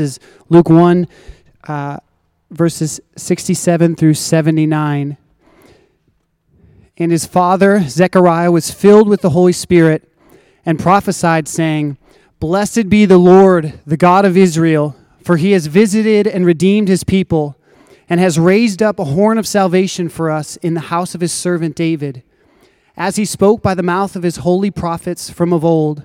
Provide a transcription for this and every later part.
is Luke 1, uh, verses 67 through 79. And his father, Zechariah, was filled with the Holy Spirit and prophesied, saying, Blessed be the Lord, the God of Israel, for he has visited and redeemed his people, and has raised up a horn of salvation for us in the house of his servant David, as he spoke by the mouth of his holy prophets from of old,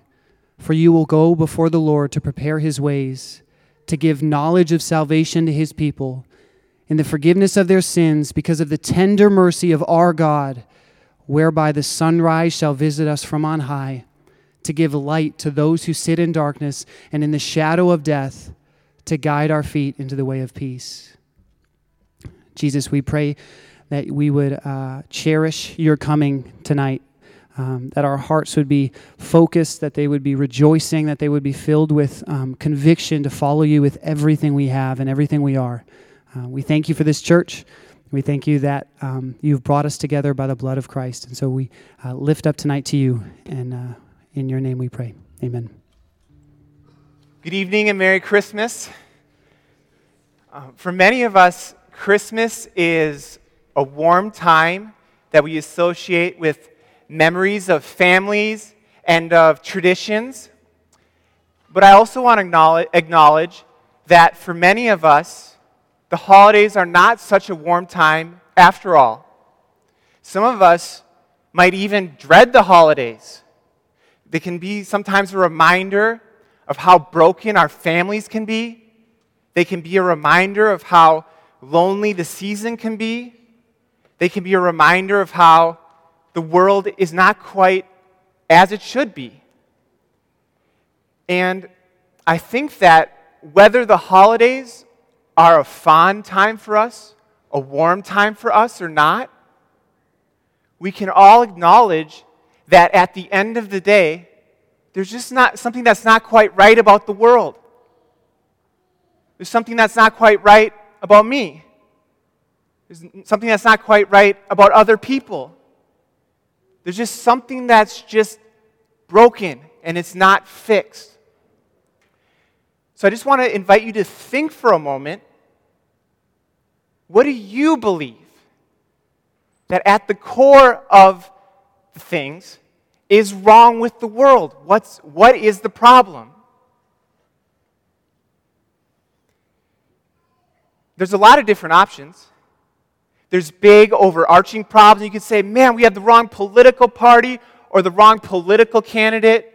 for you will go before the Lord to prepare his ways, to give knowledge of salvation to his people, in the forgiveness of their sins, because of the tender mercy of our God whereby the sunrise shall visit us from on high, to give light to those who sit in darkness and in the shadow of death, to guide our feet into the way of peace. Jesus, we pray that we would uh, cherish your coming tonight. Um, that our hearts would be focused, that they would be rejoicing, that they would be filled with um, conviction to follow you with everything we have and everything we are. Uh, we thank you for this church. We thank you that um, you've brought us together by the blood of Christ. And so we uh, lift up tonight to you, and uh, in your name we pray. Amen. Good evening and Merry Christmas. Uh, for many of us, Christmas is a warm time that we associate with memories of families and of traditions. But I also want to acknowledge that for many of us, the holidays are not such a warm time after all. Some of us might even dread the holidays. They can be sometimes a reminder of how broken our families can be. They can be a reminder of how lonely the season can be. They can be a reminder of how the world is not quite as it should be. And I think that whether the holidays are a fond time for us, a warm time for us, or not, we can all acknowledge that at the end of the day, there's just not something that's not quite right about the world. There's something that's not quite right about me. There's something that's not quite right about other people. There's just something that's just broken and it's not fixed. So I just want to invite you to think for a moment what do you believe? That at the core of things is wrong with the world? What's, what is the problem? There's a lot of different options. There's big overarching problems. You could say, man, we have the wrong political party or the wrong political candidate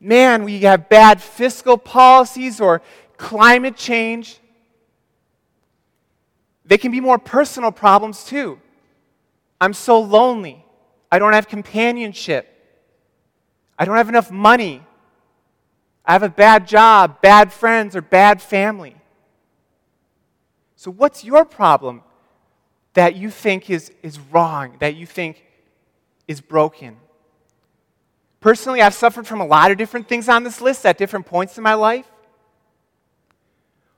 man, we have bad fiscal policies or climate change. They can be more personal problems too. I'm so lonely. I don't have companionship. I don't have enough money. I have a bad job, bad friends, or bad family. So, what's your problem that you think is, is wrong, that you think is broken? Personally, I've suffered from a lot of different things on this list at different points in my life.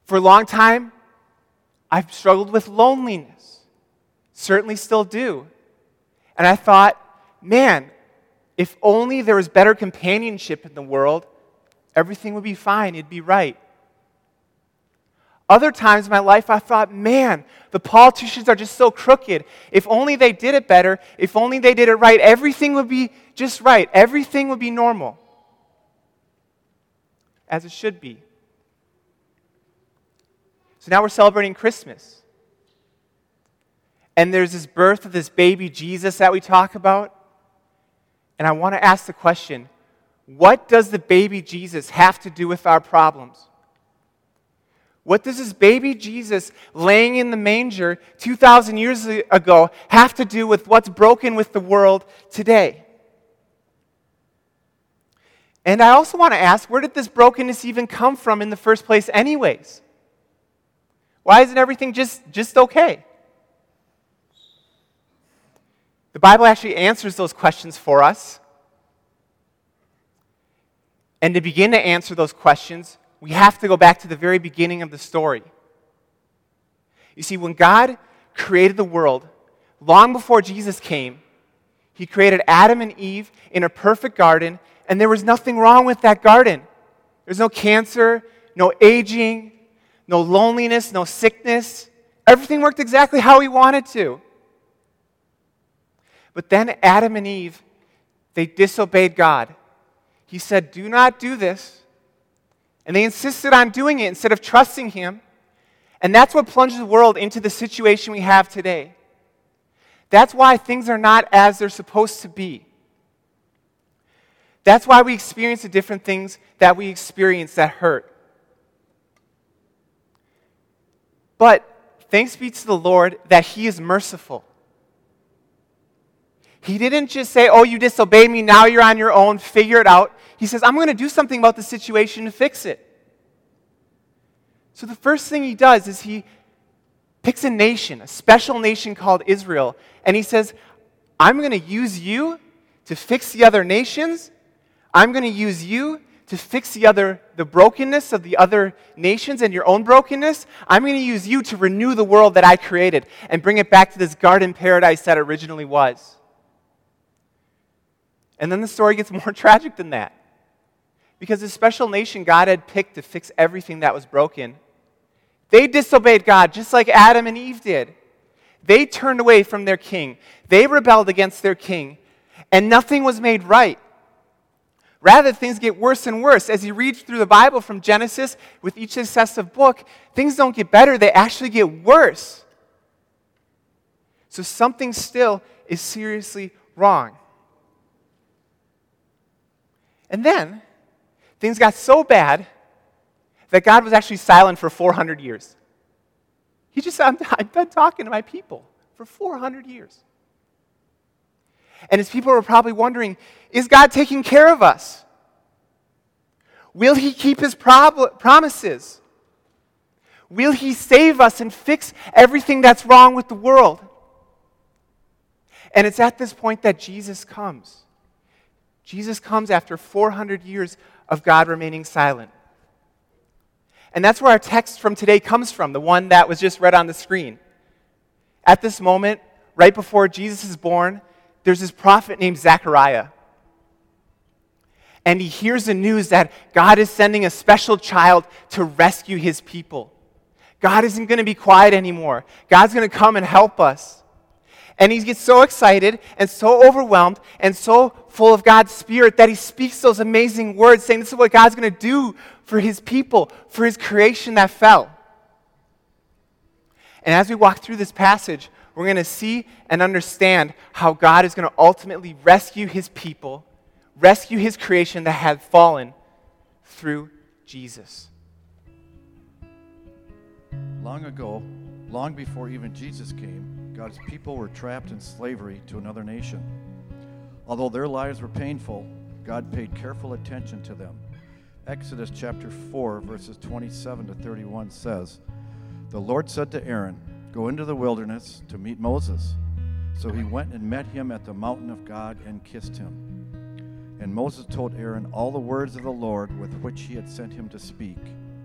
For a long time, I've struggled with loneliness. Certainly still do. And I thought, man, if only there was better companionship in the world, everything would be fine, it'd be right. Other times in my life, I thought, man, the politicians are just so crooked. If only they did it better, if only they did it right, everything would be just right. Everything would be normal, as it should be. So now we're celebrating Christmas. And there's this birth of this baby Jesus that we talk about. And I want to ask the question what does the baby Jesus have to do with our problems? What does this baby Jesus laying in the manger 2,000 years ago have to do with what's broken with the world today? And I also want to ask where did this brokenness even come from in the first place, anyways? Why isn't everything just, just okay? The Bible actually answers those questions for us. And to begin to answer those questions, we have to go back to the very beginning of the story. You see, when God created the world, long before Jesus came, He created Adam and Eve in a perfect garden, and there was nothing wrong with that garden. There's no cancer, no aging, no loneliness, no sickness. Everything worked exactly how He wanted to. But then Adam and Eve, they disobeyed God. He said, Do not do this. And they insisted on doing it instead of trusting Him. And that's what plunged the world into the situation we have today. That's why things are not as they're supposed to be. That's why we experience the different things that we experience that hurt. But thanks be to the Lord that He is merciful. He didn't just say, Oh, you disobeyed me, now you're on your own, figure it out. He says, I'm going to do something about the situation to fix it. So the first thing he does is he picks a nation, a special nation called Israel, and he says, I'm going to use you to fix the other nations. I'm going to use you to fix the other the brokenness of the other nations and your own brokenness. I'm going to use you to renew the world that I created and bring it back to this garden paradise that originally was. And then the story gets more tragic than that. Because the special nation God had picked to fix everything that was broken, they disobeyed God just like Adam and Eve did. They turned away from their king, they rebelled against their king, and nothing was made right. Rather, things get worse and worse. As you read through the Bible from Genesis with each successive book, things don't get better, they actually get worse. So something still is seriously wrong. And then things got so bad that God was actually silent for 400 years. He just said, I'm, done talking to my people for 400 years. And his people were probably wondering, is God taking care of us? Will he keep his prob- promises? Will he save us and fix everything that's wrong with the world? And it's at this point that Jesus comes. Jesus comes after 400 years of God remaining silent. And that's where our text from today comes from, the one that was just read on the screen. At this moment, right before Jesus is born, there's this prophet named Zechariah. And he hears the news that God is sending a special child to rescue his people. God isn't going to be quiet anymore. God's going to come and help us. And he gets so excited and so overwhelmed and so full of God's Spirit that he speaks those amazing words, saying, This is what God's going to do for his people, for his creation that fell. And as we walk through this passage, we're going to see and understand how God is going to ultimately rescue his people, rescue his creation that had fallen through Jesus. Long ago, long before even Jesus came, God's people were trapped in slavery to another nation. Although their lives were painful, God paid careful attention to them. Exodus chapter 4, verses 27 to 31 says, The Lord said to Aaron, Go into the wilderness to meet Moses. So he went and met him at the mountain of God and kissed him. And Moses told Aaron all the words of the Lord with which he had sent him to speak,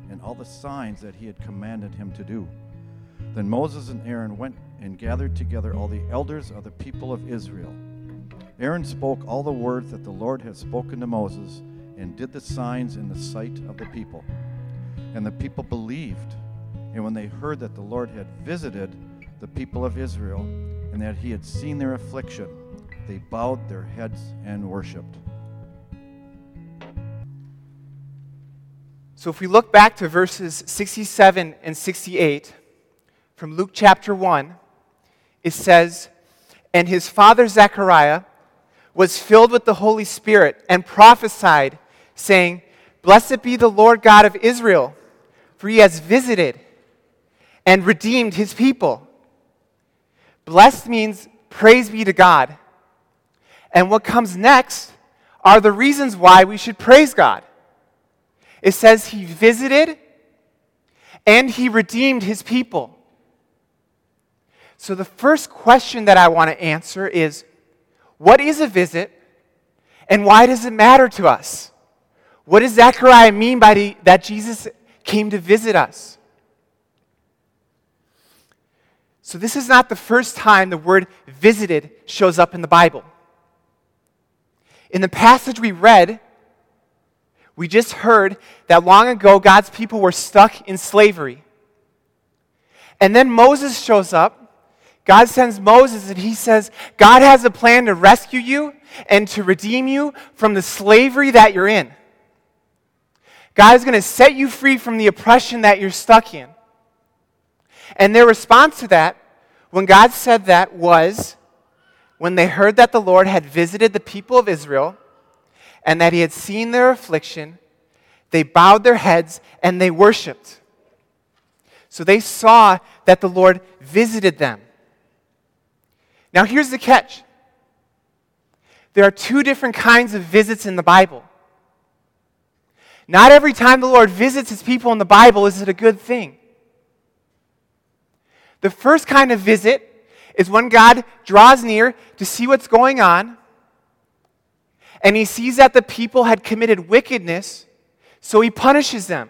and all the signs that he had commanded him to do. Then Moses and Aaron went and gathered together all the elders of the people of Israel. Aaron spoke all the words that the Lord had spoken to Moses and did the signs in the sight of the people. And the people believed. And when they heard that the Lord had visited the people of Israel and that he had seen their affliction, they bowed their heads and worshiped. So if we look back to verses 67 and 68 from Luke chapter 1, it says, And his father Zechariah was filled with the Holy Spirit and prophesied, saying, Blessed be the Lord God of Israel, for he has visited and redeemed his people. Blessed means praise be to God. And what comes next are the reasons why we should praise God. It says he visited and he redeemed his people. So, the first question that I want to answer is what is a visit and why does it matter to us? What does Zechariah mean by the, that Jesus came to visit us? So, this is not the first time the word visited shows up in the Bible. In the passage we read, we just heard that long ago God's people were stuck in slavery. And then Moses shows up. God sends Moses and he says, God has a plan to rescue you and to redeem you from the slavery that you're in. God is going to set you free from the oppression that you're stuck in. And their response to that, when God said that, was when they heard that the Lord had visited the people of Israel and that he had seen their affliction, they bowed their heads and they worshiped. So they saw that the Lord visited them. Now, here's the catch there are two different kinds of visits in the Bible. Not every time the Lord visits his people in the Bible is it a good thing. The first kind of visit is when God draws near to see what's going on, and he sees that the people had committed wickedness, so he punishes them.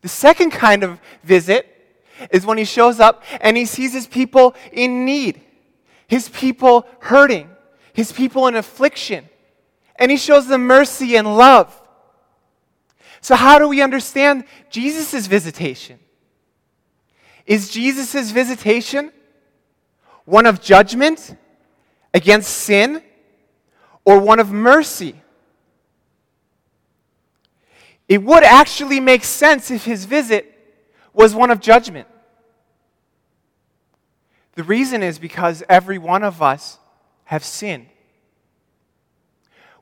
The second kind of visit is when he shows up and he sees his people in need, his people hurting, his people in affliction and he shows them mercy and love. So, how do we understand Jesus' visitation? Is Jesus' visitation one of judgment against sin or one of mercy? It would actually make sense if his visit was one of judgment. The reason is because every one of us have sinned.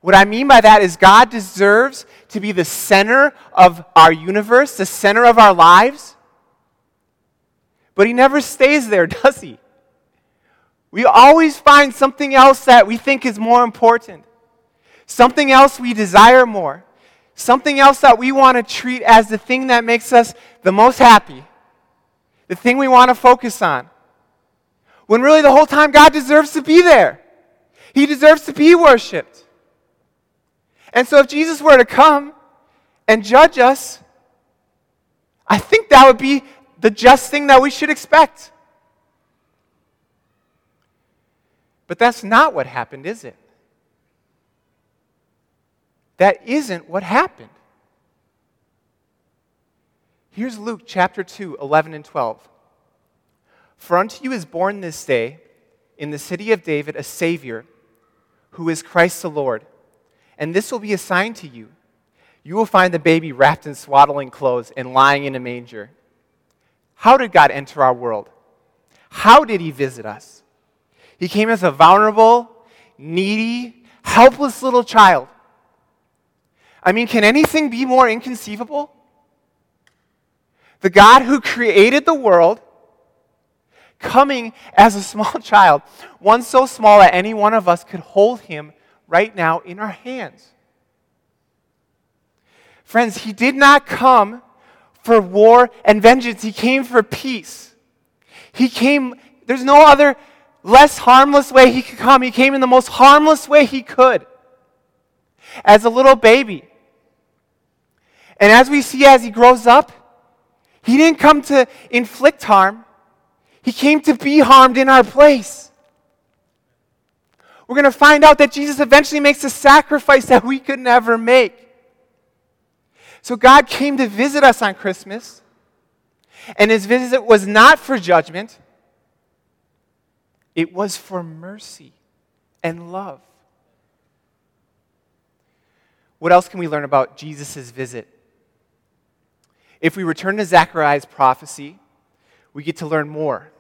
What I mean by that is God deserves to be the center of our universe, the center of our lives. But He never stays there, does He? We always find something else that we think is more important, something else we desire more, something else that we want to treat as the thing that makes us the most happy, the thing we want to focus on. When really the whole time God deserves to be there, He deserves to be worshiped. And so if Jesus were to come and judge us, I think that would be the just thing that we should expect. But that's not what happened, is it? That isn't what happened. Here's Luke chapter 2, 11 and 12. For unto you is born this day in the city of David a Savior, who is Christ the Lord and this will be a sign to you. You will find the baby wrapped in swaddling clothes and lying in a manger. How did God enter our world? How did He visit us? He came as a vulnerable, needy, helpless little child. I mean, can anything be more inconceivable? The God who created the world coming as a small child, one so small that any one of us could hold him right now in our hands. Friends, he did not come for war and vengeance, he came for peace. He came, there's no other less harmless way he could come. He came in the most harmless way he could as a little baby. And as we see as he grows up, he didn't come to inflict harm, he came to be harmed in our place we're going to find out that Jesus eventually makes a sacrifice that we could never make. So God came to visit us on Christmas, and his visit was not for judgment, it was for mercy and love. What else can we learn about Jesus' visit? If we return to Zechariah's prophecy, we get to learn more.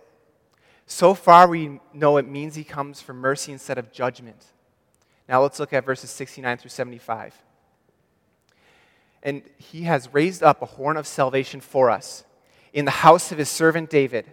So far, we know it means he comes for mercy instead of judgment. Now let's look at verses 69 through 75. And he has raised up a horn of salvation for us in the house of his servant David,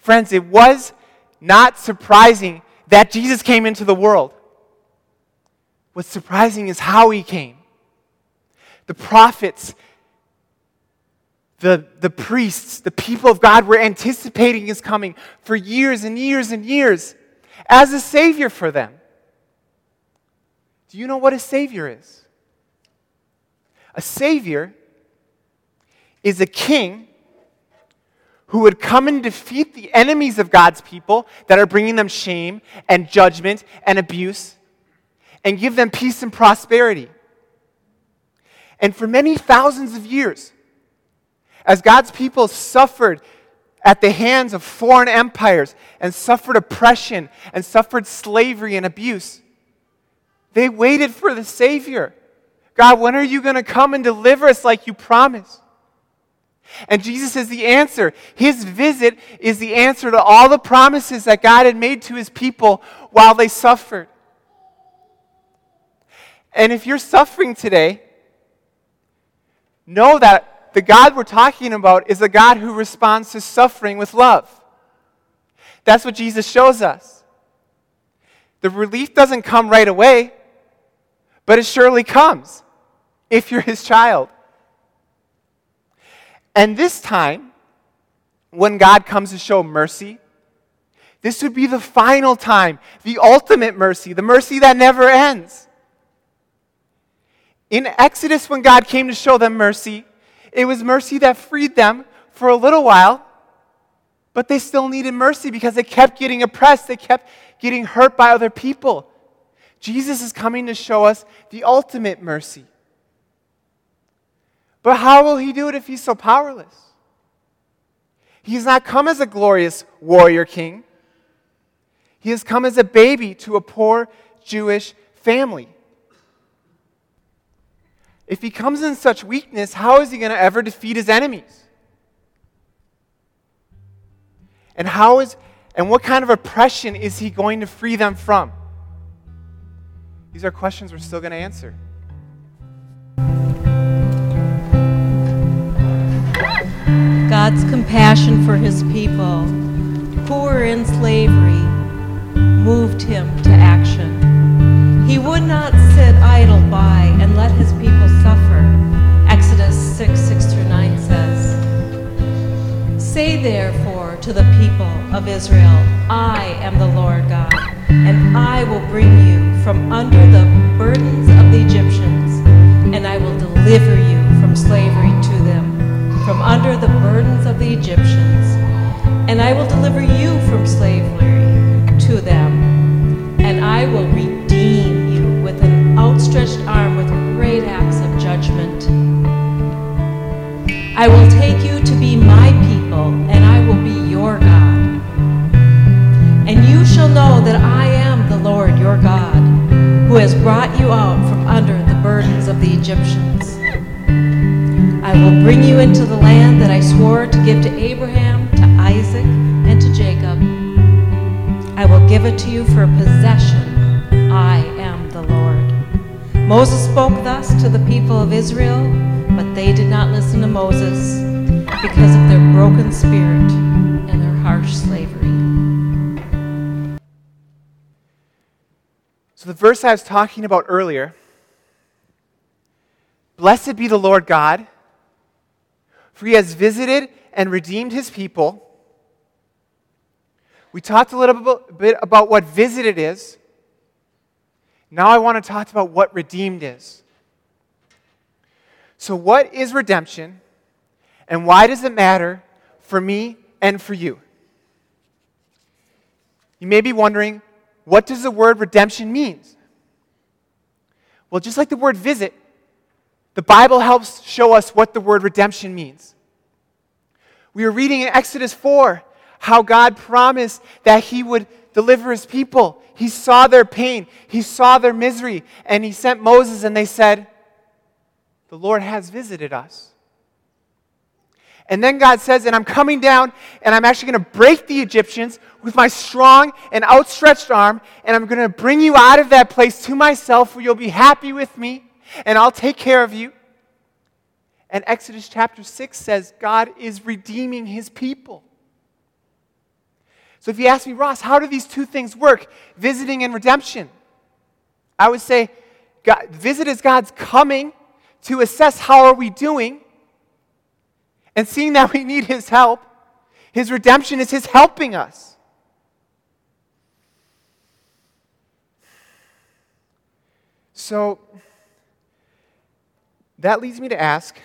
Friends, it was not surprising that Jesus came into the world. What's surprising is how he came. The prophets, the, the priests, the people of God were anticipating his coming for years and years and years as a savior for them. Do you know what a savior is? A savior is a king who would come and defeat the enemies of God's people that are bringing them shame and judgment and abuse and give them peace and prosperity. And for many thousands of years, as God's people suffered at the hands of foreign empires and suffered oppression and suffered slavery and abuse, they waited for the Savior. God, when are you going to come and deliver us like you promised? And Jesus is the answer. His visit is the answer to all the promises that God had made to his people while they suffered. And if you're suffering today, know that the God we're talking about is a God who responds to suffering with love. That's what Jesus shows us. The relief doesn't come right away, but it surely comes if you're his child. And this time, when God comes to show mercy, this would be the final time, the ultimate mercy, the mercy that never ends. In Exodus, when God came to show them mercy, it was mercy that freed them for a little while, but they still needed mercy because they kept getting oppressed, they kept getting hurt by other people. Jesus is coming to show us the ultimate mercy. But how will he do it if he's so powerless? He's not come as a glorious warrior king. He has come as a baby to a poor Jewish family. If he comes in such weakness, how is he going to ever defeat his enemies? And how is and what kind of oppression is he going to free them from? These are questions we're still going to answer. God's compassion for his people who were in slavery moved him to action. He would not sit idle by and let his people suffer. Exodus 6 6 through 9 says, Say therefore to the people of Israel, I am the Lord God, and I will bring you from under the burdens of the Egyptians, and I will deliver you from slavery to them, from under the burdens of the Egyptians, and I will deliver you from slavery give it to you for possession. I am the Lord. Moses spoke thus to the people of Israel, but they did not listen to Moses because of their broken spirit and their harsh slavery. So, the verse I was talking about earlier Blessed be the Lord God, for he has visited and redeemed his people. We talked a little bit about what visited is. Now I want to talk about what redeemed is. So, what is redemption, and why does it matter for me and for you? You may be wondering, what does the word redemption mean? Well, just like the word visit, the Bible helps show us what the word redemption means. We are reading in Exodus 4 how God promised that He would deliver His people. He saw their pain, he saw their misery, and he sent Moses, and they said, the Lord has visited us. And then God says, And I'm coming down, and I'm actually going to break the Egyptians with my strong and outstretched arm, and I'm going to bring you out of that place to myself where you'll be happy with me, and I'll take care of you. And Exodus chapter 6 says God is redeeming his people. So if you ask me, Ross, how do these two things work, visiting and redemption? I would say God, visit is God's coming to assess how are we doing and seeing that we need his help. His redemption is his helping us. So that leads me to ask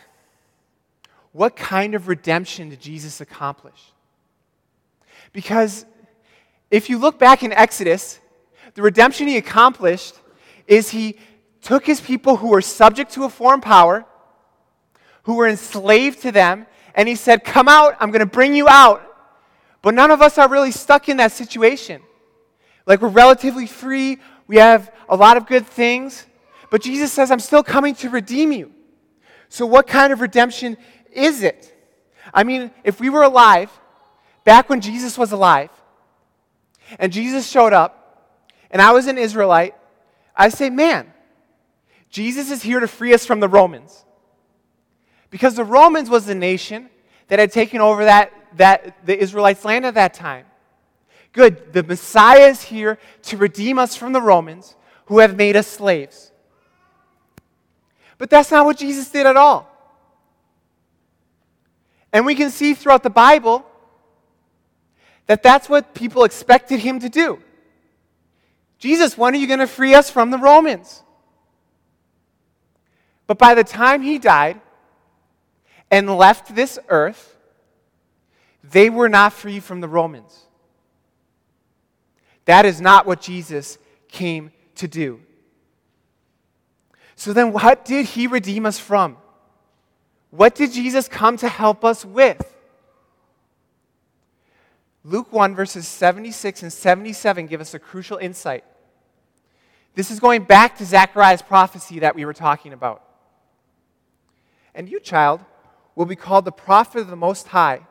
what kind of redemption did Jesus accomplish? Because if you look back in Exodus, the redemption he accomplished is he took his people who were subject to a foreign power, who were enslaved to them, and he said, Come out, I'm going to bring you out. But none of us are really stuck in that situation. Like we're relatively free, we have a lot of good things, but Jesus says, I'm still coming to redeem you. So, what kind of redemption is it? I mean, if we were alive, back when Jesus was alive, and Jesus showed up, and I was an Israelite, I say, man, Jesus is here to free us from the Romans. Because the Romans was the nation that had taken over that, that the Israelites' land at that time. Good, the Messiah is here to redeem us from the Romans who have made us slaves. But that's not what Jesus did at all. And we can see throughout the Bible that that's what people expected him to do. Jesus, when are you going to free us from the Romans? But by the time he died and left this earth, they were not free from the Romans. That is not what Jesus came to do. So then, what did he redeem us from? What did Jesus come to help us with? Luke 1, verses 76 and 77 give us a crucial insight. This is going back to Zechariah's prophecy that we were talking about. And you, child, will be called the prophet of the Most High,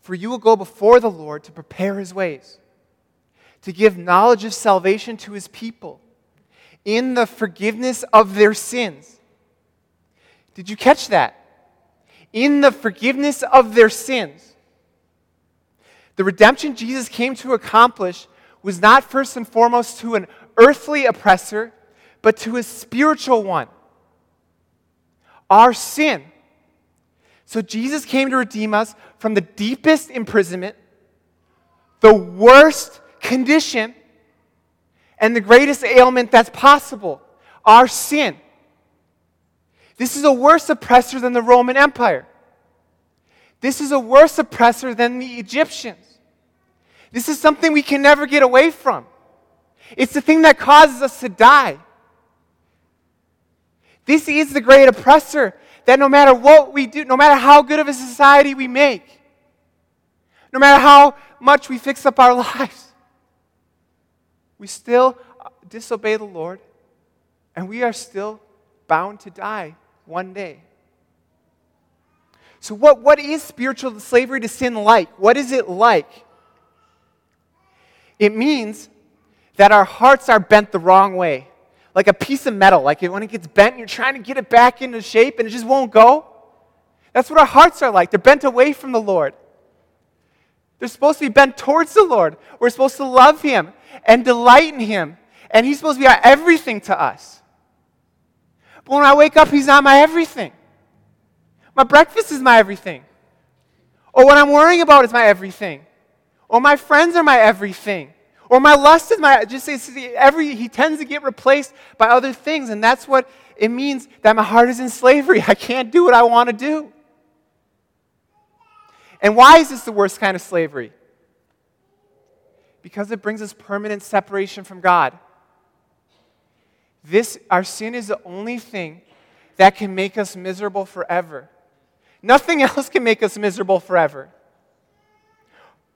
for you will go before the Lord to prepare his ways, to give knowledge of salvation to his people, in the forgiveness of their sins. Did you catch that? In the forgiveness of their sins. The redemption Jesus came to accomplish was not first and foremost to an earthly oppressor, but to a spiritual one. Our sin. So Jesus came to redeem us from the deepest imprisonment, the worst condition, and the greatest ailment that's possible our sin. This is a worse oppressor than the Roman Empire. This is a worse oppressor than the Egyptians. This is something we can never get away from. It's the thing that causes us to die. This is the great oppressor that no matter what we do, no matter how good of a society we make, no matter how much we fix up our lives, we still disobey the Lord and we are still bound to die one day. So, what, what is spiritual slavery to sin like? What is it like? It means that our hearts are bent the wrong way. Like a piece of metal, like when it gets bent, you're trying to get it back into shape and it just won't go. That's what our hearts are like. They're bent away from the Lord. They're supposed to be bent towards the Lord. We're supposed to love Him and delight in Him. And He's supposed to be our everything to us. But when I wake up, He's not my everything. My breakfast is my everything. Or what I'm worrying about is my everything. Or my friends are my everything. Or my lust is my, just say, every, he tends to get replaced by other things. And that's what it means that my heart is in slavery. I can't do what I want to do. And why is this the worst kind of slavery? Because it brings us permanent separation from God. This, our sin is the only thing that can make us miserable forever. Nothing else can make us miserable forever.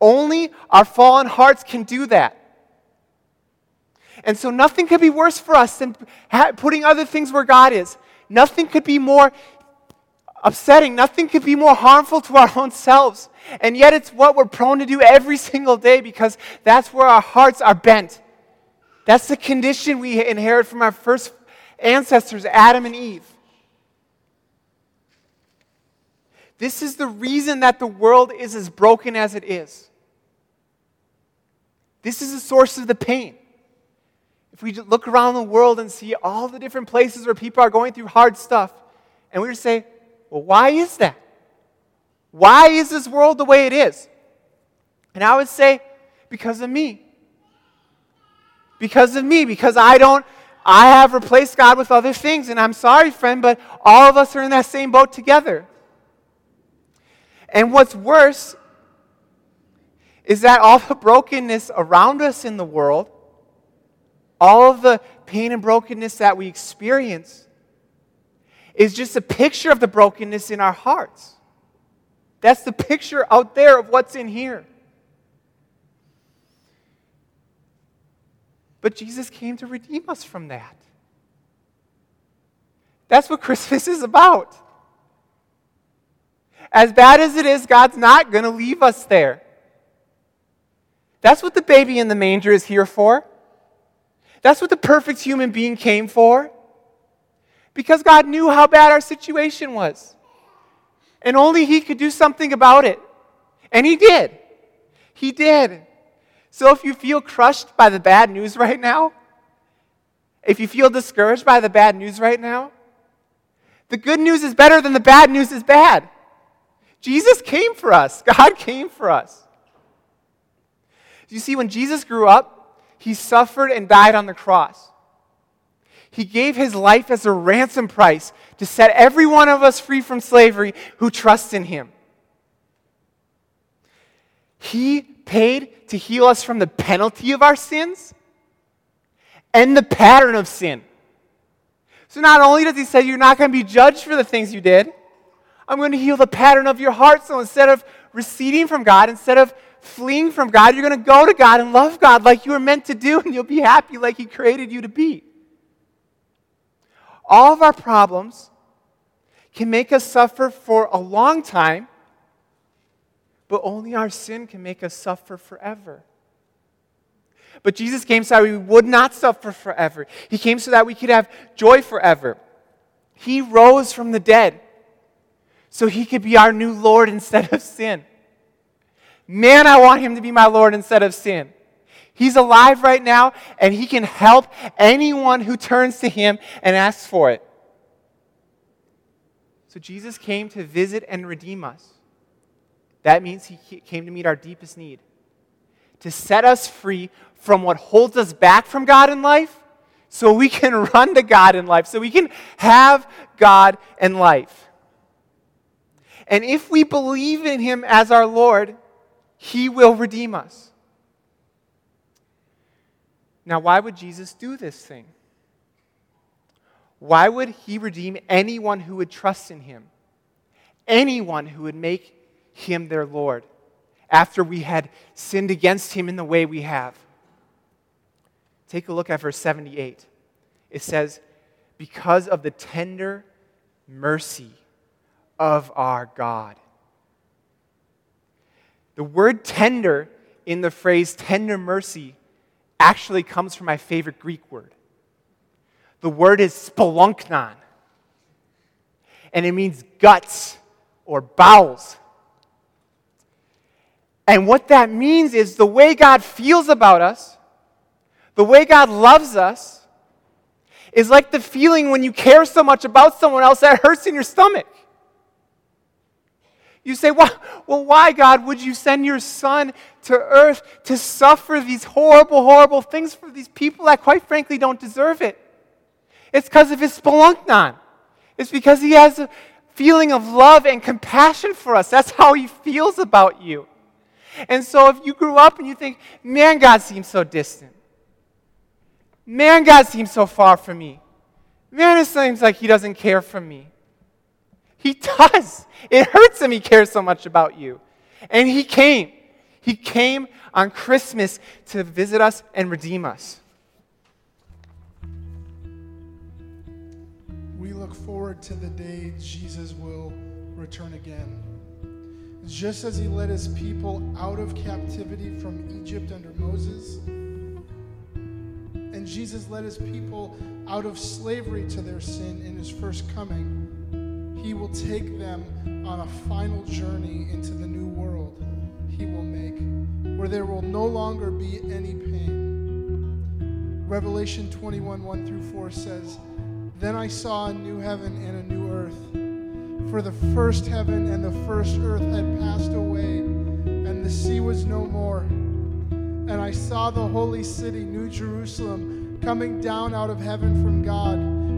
Only our fallen hearts can do that. And so nothing could be worse for us than putting other things where God is. Nothing could be more upsetting. Nothing could be more harmful to our own selves. And yet, it's what we're prone to do every single day because that's where our hearts are bent. That's the condition we inherit from our first ancestors, Adam and Eve. This is the reason that the world is as broken as it is. This is the source of the pain. If we look around the world and see all the different places where people are going through hard stuff, and we just say, well, why is that? Why is this world the way it is? And I would say, because of me. Because of me, because I don't, I have replaced God with other things. And I'm sorry, friend, but all of us are in that same boat together. And what's worse is that all the brokenness around us in the world, all of the pain and brokenness that we experience, is just a picture of the brokenness in our hearts. That's the picture out there of what's in here. But Jesus came to redeem us from that. That's what Christmas is about. As bad as it is, God's not going to leave us there. That's what the baby in the manger is here for. That's what the perfect human being came for. Because God knew how bad our situation was. And only He could do something about it. And He did. He did. So if you feel crushed by the bad news right now, if you feel discouraged by the bad news right now, the good news is better than the bad news is bad. Jesus came for us, God came for us. You see, when Jesus grew up, he suffered and died on the cross. He gave his life as a ransom price to set every one of us free from slavery who trust in him. He paid to heal us from the penalty of our sins and the pattern of sin. So not only does he say you're not going to be judged for the things you did, I'm going to heal the pattern of your heart. So instead of receding from God, instead of fleeing from God, you're going to go to God and love God like you were meant to do, and you'll be happy like He created you to be. All of our problems can make us suffer for a long time, but only our sin can make us suffer forever. But Jesus came so that we would not suffer forever. He came so that we could have joy forever. He rose from the dead so he could be our new Lord instead of sin. Man, I want him to be my Lord instead of sin. He's alive right now, and he can help anyone who turns to him and asks for it. So Jesus came to visit and redeem us. That means he came to meet our deepest need, to set us free from what holds us back from God in life so we can run to God in life, so we can have God in life. And if we believe in him as our Lord, he will redeem us. Now, why would Jesus do this thing? Why would he redeem anyone who would trust in him? Anyone who would make him their Lord after we had sinned against him in the way we have? Take a look at verse 78. It says, Because of the tender mercy of our God. The word tender in the phrase tender mercy actually comes from my favorite Greek word. The word is splanchnon, and it means guts or bowels. And what that means is the way God feels about us, the way God loves us, is like the feeling when you care so much about someone else that hurts in your stomach. You say, well, well, why, God, would you send your son to earth to suffer these horrible, horrible things for these people that, quite frankly, don't deserve it? It's because of his splanchnon. It's because he has a feeling of love and compassion for us. That's how he feels about you. And so if you grew up and you think, man, God seems so distant. Man, God seems so far from me. Man, it seems like he doesn't care for me. He does. It hurts him he cares so much about you. And he came. He came on Christmas to visit us and redeem us. We look forward to the day Jesus will return again. Just as he led his people out of captivity from Egypt under Moses, and Jesus led his people out of slavery to their sin in his first coming, he will take them on a final journey into the new world he will make, where there will no longer be any pain. Revelation 21 1 through 4 says, Then I saw a new heaven and a new earth. For the first heaven and the first earth had passed away, and the sea was no more. And I saw the holy city, New Jerusalem, coming down out of heaven from God,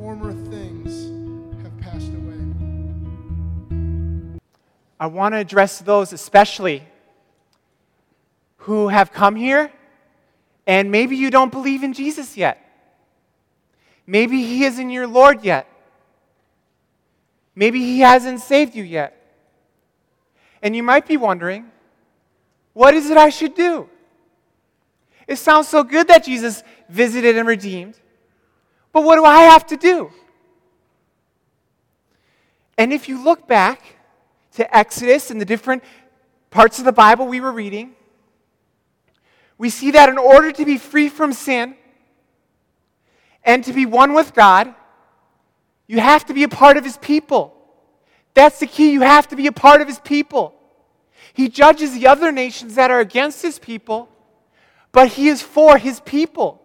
former things have passed away. I want to address those especially who have come here and maybe you don't believe in Jesus yet. Maybe He isn't your Lord yet. Maybe He hasn't saved you yet. And you might be wondering, what is it I should do? It sounds so good that Jesus visited and redeemed, but what do I have to do? And if you look back to Exodus and the different parts of the Bible we were reading, we see that in order to be free from sin and to be one with God, you have to be a part of His people. That's the key. You have to be a part of His people. He judges the other nations that are against His people, but He is for His people.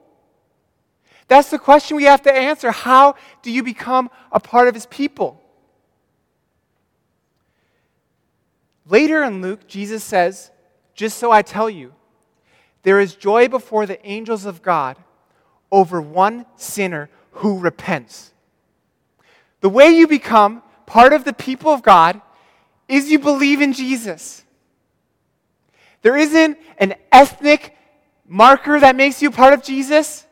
That's the question we have to answer. How do you become a part of His people? Later in Luke, Jesus says, Just so I tell you, there is joy before the angels of God over one sinner who repents. The way you become part of the people of God is you believe in Jesus. There isn't an ethnic marker that makes you part of Jesus.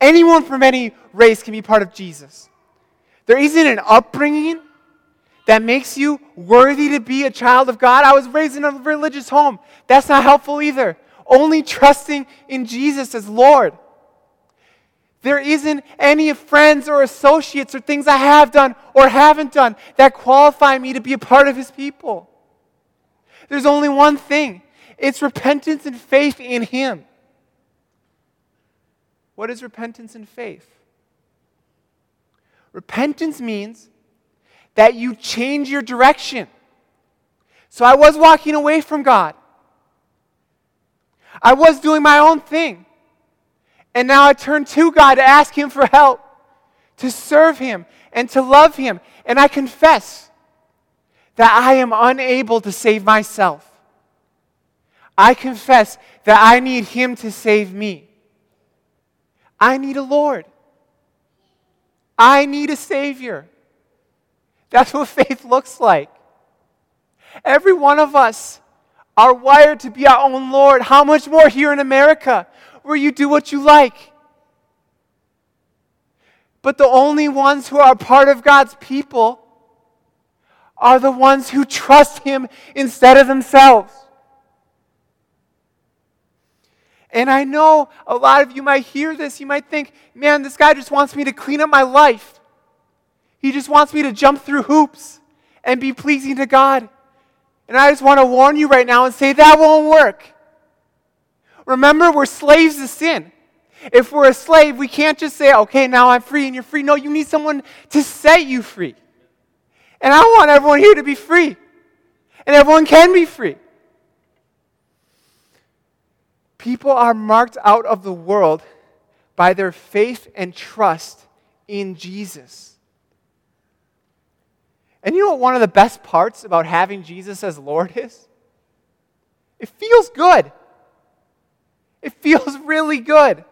Anyone from any race can be part of Jesus. There isn't an upbringing that makes you worthy to be a child of God. I was raised in a religious home. That's not helpful either. Only trusting in Jesus as Lord. There isn't any friends or associates or things I have done or haven't done that qualify me to be a part of His people. There's only one thing it's repentance and faith in Him. What is repentance and faith? Repentance means that you change your direction. So I was walking away from God. I was doing my own thing. And now I turn to God to ask Him for help, to serve Him, and to love Him. And I confess that I am unable to save myself. I confess that I need Him to save me. I need a Lord. I need a Savior. That's what faith looks like. Every one of us are wired to be our own Lord. How much more here in America, where you do what you like? But the only ones who are part of God's people are the ones who trust Him instead of themselves. And I know a lot of you might hear this. You might think, man, this guy just wants me to clean up my life. He just wants me to jump through hoops and be pleasing to God. And I just want to warn you right now and say that won't work. Remember, we're slaves to sin. If we're a slave, we can't just say, okay, now I'm free and you're free. No, you need someone to set you free. And I want everyone here to be free. And everyone can be free. People are marked out of the world by their faith and trust in Jesus. And you know what one of the best parts about having Jesus as Lord is? It feels good. It feels really good.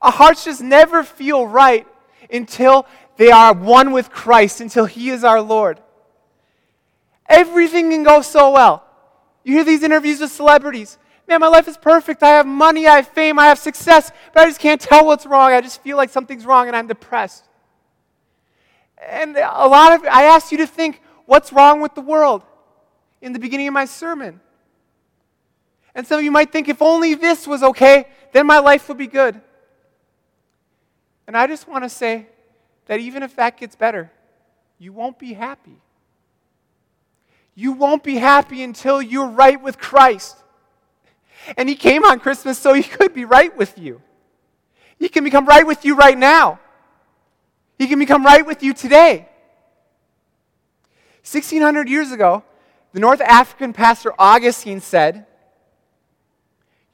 Our hearts just never feel right until they are one with Christ, until He is our Lord. Everything can go so well. You hear these interviews with celebrities. Man, my life is perfect. I have money, I have fame, I have success, but I just can't tell what's wrong. I just feel like something's wrong and I'm depressed. And a lot of, I asked you to think, what's wrong with the world in the beginning of my sermon? And some of you might think, if only this was okay, then my life would be good. And I just want to say that even if that gets better, you won't be happy. You won't be happy until you're right with Christ. And He came on Christmas so He could be right with you. He can become right with you right now. He can become right with you today. 1600 years ago, the North African pastor Augustine said,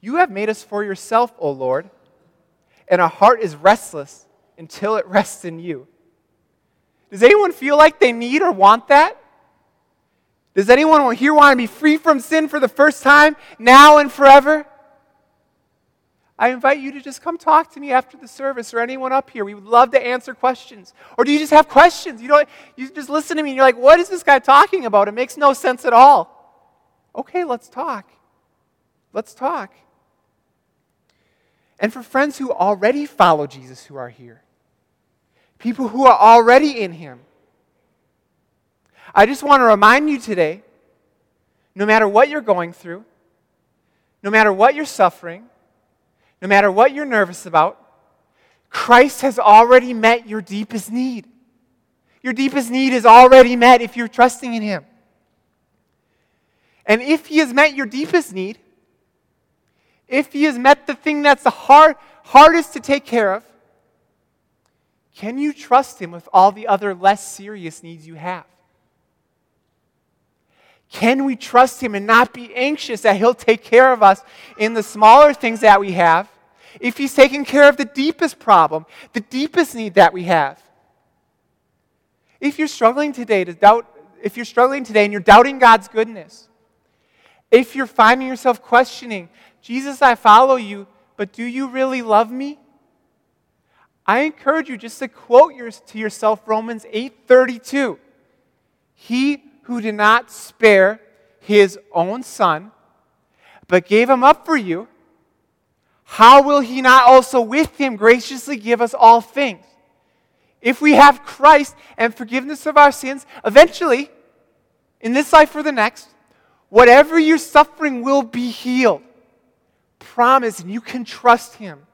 You have made us for yourself, O Lord, and our heart is restless until it rests in you. Does anyone feel like they need or want that? Does anyone here want to be free from sin for the first time, now and forever? I invite you to just come talk to me after the service or anyone up here. We would love to answer questions. Or do you just have questions? You don't you just listen to me and you're like, "What is this guy talking about? It makes no sense at all." Okay, let's talk. Let's talk. And for friends who already follow Jesus who are here, people who are already in him, I just want to remind you today no matter what you're going through, no matter what you're suffering, no matter what you're nervous about, Christ has already met your deepest need. Your deepest need is already met if you're trusting in Him. And if He has met your deepest need, if He has met the thing that's the hard, hardest to take care of, can you trust Him with all the other less serious needs you have? Can we trust Him and not be anxious that He'll take care of us in the smaller things that we have? If He's taking care of the deepest problem, the deepest need that we have. If you're struggling today to doubt, if you're struggling today and you're doubting God's goodness, if you're finding yourself questioning, Jesus, I follow you, but do you really love me? I encourage you just to quote your, to yourself Romans 8:32. He who did not spare his own son, but gave him up for you, how will he not also with him graciously give us all things? If we have Christ and forgiveness of our sins, eventually, in this life or the next, whatever you're suffering will be healed. Promise, and you can trust him.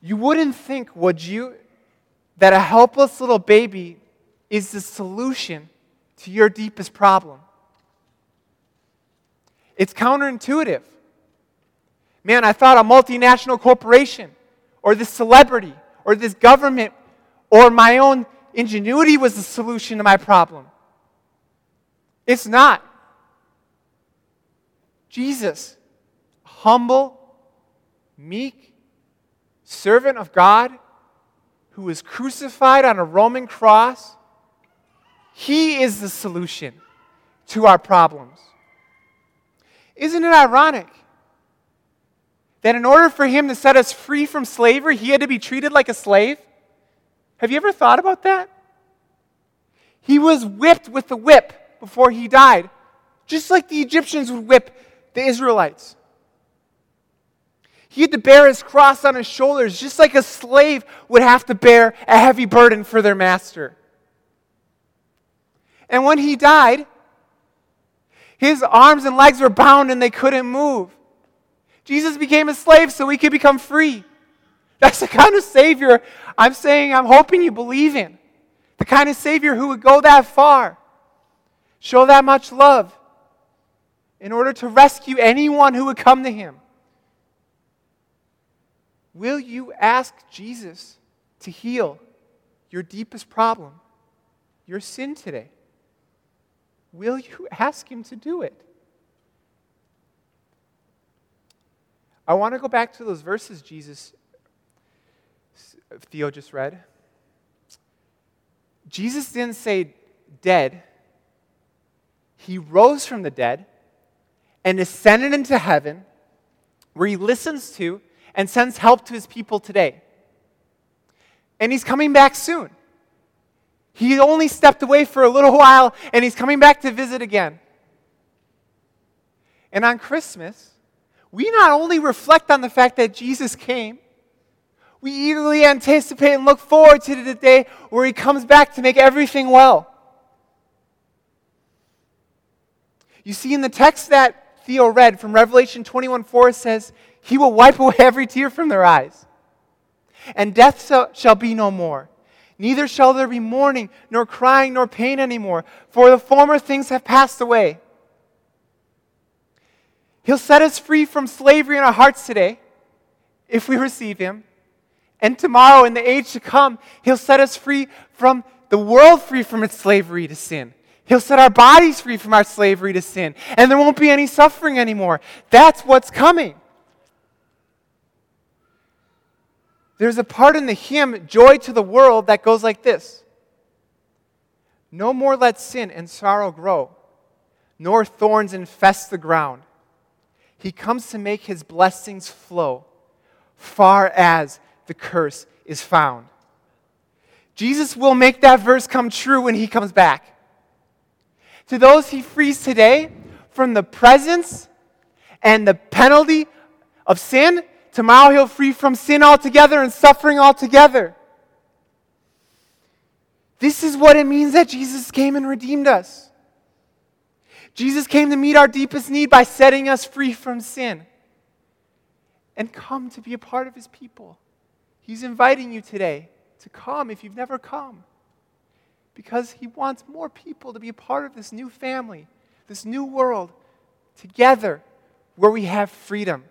You wouldn't think, would you, that a helpless little baby is the solution to your deepest problem. It's counterintuitive. Man, I thought a multinational corporation or this celebrity or this government or my own ingenuity was the solution to my problem. It's not. Jesus, humble, meek, servant of God, who was crucified on a Roman cross, he is the solution to our problems. Isn't it ironic that in order for him to set us free from slavery, he had to be treated like a slave? Have you ever thought about that? He was whipped with the whip before he died, just like the Egyptians would whip the Israelites. He had to bear his cross on his shoulders, just like a slave would have to bear a heavy burden for their master. And when he died, his arms and legs were bound and they couldn't move. Jesus became a slave so we could become free. That's the kind of Savior I'm saying, I'm hoping you believe in. The kind of Savior who would go that far, show that much love in order to rescue anyone who would come to him. Will you ask Jesus to heal your deepest problem, your sin today? Will you ask Him to do it? I want to go back to those verses Jesus, Theo just read. Jesus didn't say dead, He rose from the dead and ascended into heaven, where He listens to and sends help to his people today. And he's coming back soon. He only stepped away for a little while and he's coming back to visit again. And on Christmas, we not only reflect on the fact that Jesus came, we eagerly anticipate and look forward to the day where he comes back to make everything well. You see, in the text that Theo read from Revelation 21 4 says, He will wipe away every tear from their eyes, and death shall be no more. Neither shall there be mourning, nor crying, nor pain anymore, for the former things have passed away. He'll set us free from slavery in our hearts today, if we receive Him. And tomorrow, in the age to come, He'll set us free from the world, free from its slavery to sin. He'll set our bodies free from our slavery to sin, and there won't be any suffering anymore. That's what's coming. There's a part in the hymn, Joy to the World, that goes like this No more let sin and sorrow grow, nor thorns infest the ground. He comes to make his blessings flow far as the curse is found. Jesus will make that verse come true when he comes back. To those he frees today from the presence and the penalty of sin, tomorrow he'll free from sin altogether and suffering altogether. This is what it means that Jesus came and redeemed us. Jesus came to meet our deepest need by setting us free from sin and come to be a part of his people. He's inviting you today to come if you've never come because He wants more people to be a part of this new family, this new world, together where we have freedom.